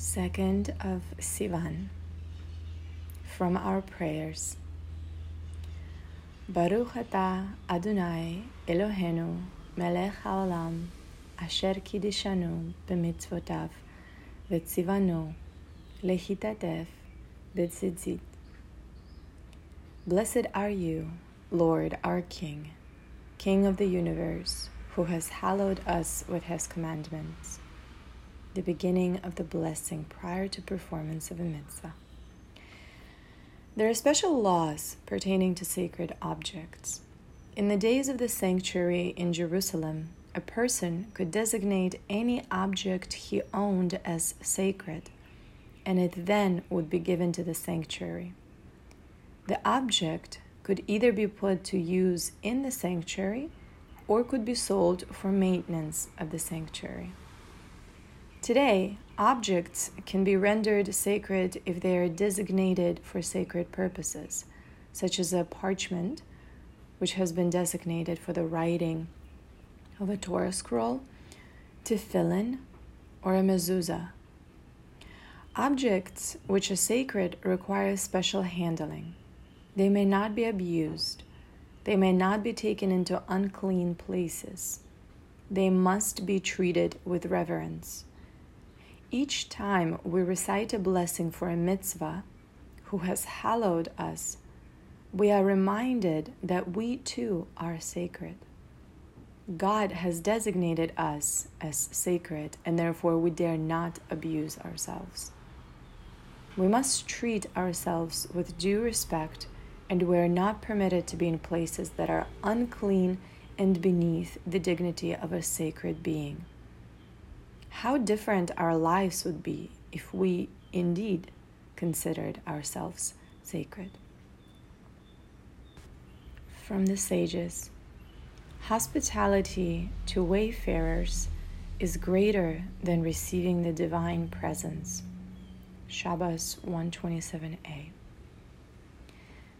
Second of Sivan from our prayers. Baruch atah Adonai Eloheinu melech haolam asher kidishanu b'mitzvotav v'tzivanu lehitatef b'tzitzit. Blessed are you, Lord our King, King of the universe, who has hallowed us with his commandments the beginning of the blessing prior to performance of a mitzvah. There are special laws pertaining to sacred objects. In the days of the sanctuary in Jerusalem, a person could designate any object he owned as sacred, and it then would be given to the sanctuary. The object could either be put to use in the sanctuary or could be sold for maintenance of the sanctuary. Today, objects can be rendered sacred if they are designated for sacred purposes, such as a parchment, which has been designated for the writing of a Torah scroll, tefillin, or a mezuzah. Objects which are sacred require special handling. They may not be abused. They may not be taken into unclean places. They must be treated with reverence. Each time we recite a blessing for a mitzvah who has hallowed us, we are reminded that we too are sacred. God has designated us as sacred, and therefore we dare not abuse ourselves. We must treat ourselves with due respect, and we are not permitted to be in places that are unclean and beneath the dignity of a sacred being how different our lives would be if we indeed considered ourselves sacred. From the sages Hospitality to wayfarers is greater than receiving the divine presence. Shabbos 127a.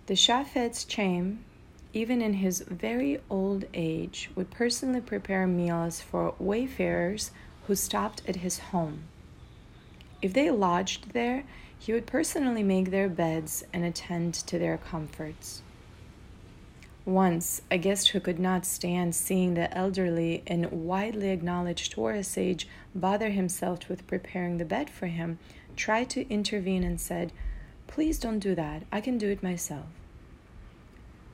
The Chafetz Chaim, even in his very old age, would personally prepare meals for wayfarers who stopped at his home. If they lodged there, he would personally make their beds and attend to their comforts. Once, a guest who could not stand seeing the elderly and widely acknowledged Torah sage bother himself with preparing the bed for him tried to intervene and said, Please don't do that. I can do it myself.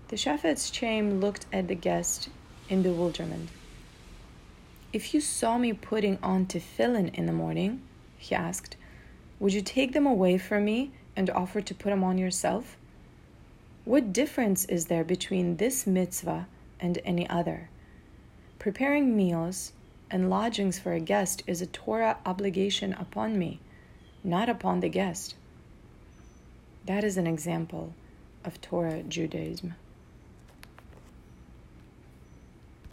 The Chafetz Chaim looked at the guest in bewilderment. If you saw me putting on tefillin in the morning, he asked, would you take them away from me and offer to put them on yourself? What difference is there between this mitzvah and any other? Preparing meals and lodgings for a guest is a Torah obligation upon me, not upon the guest. That is an example of Torah Judaism.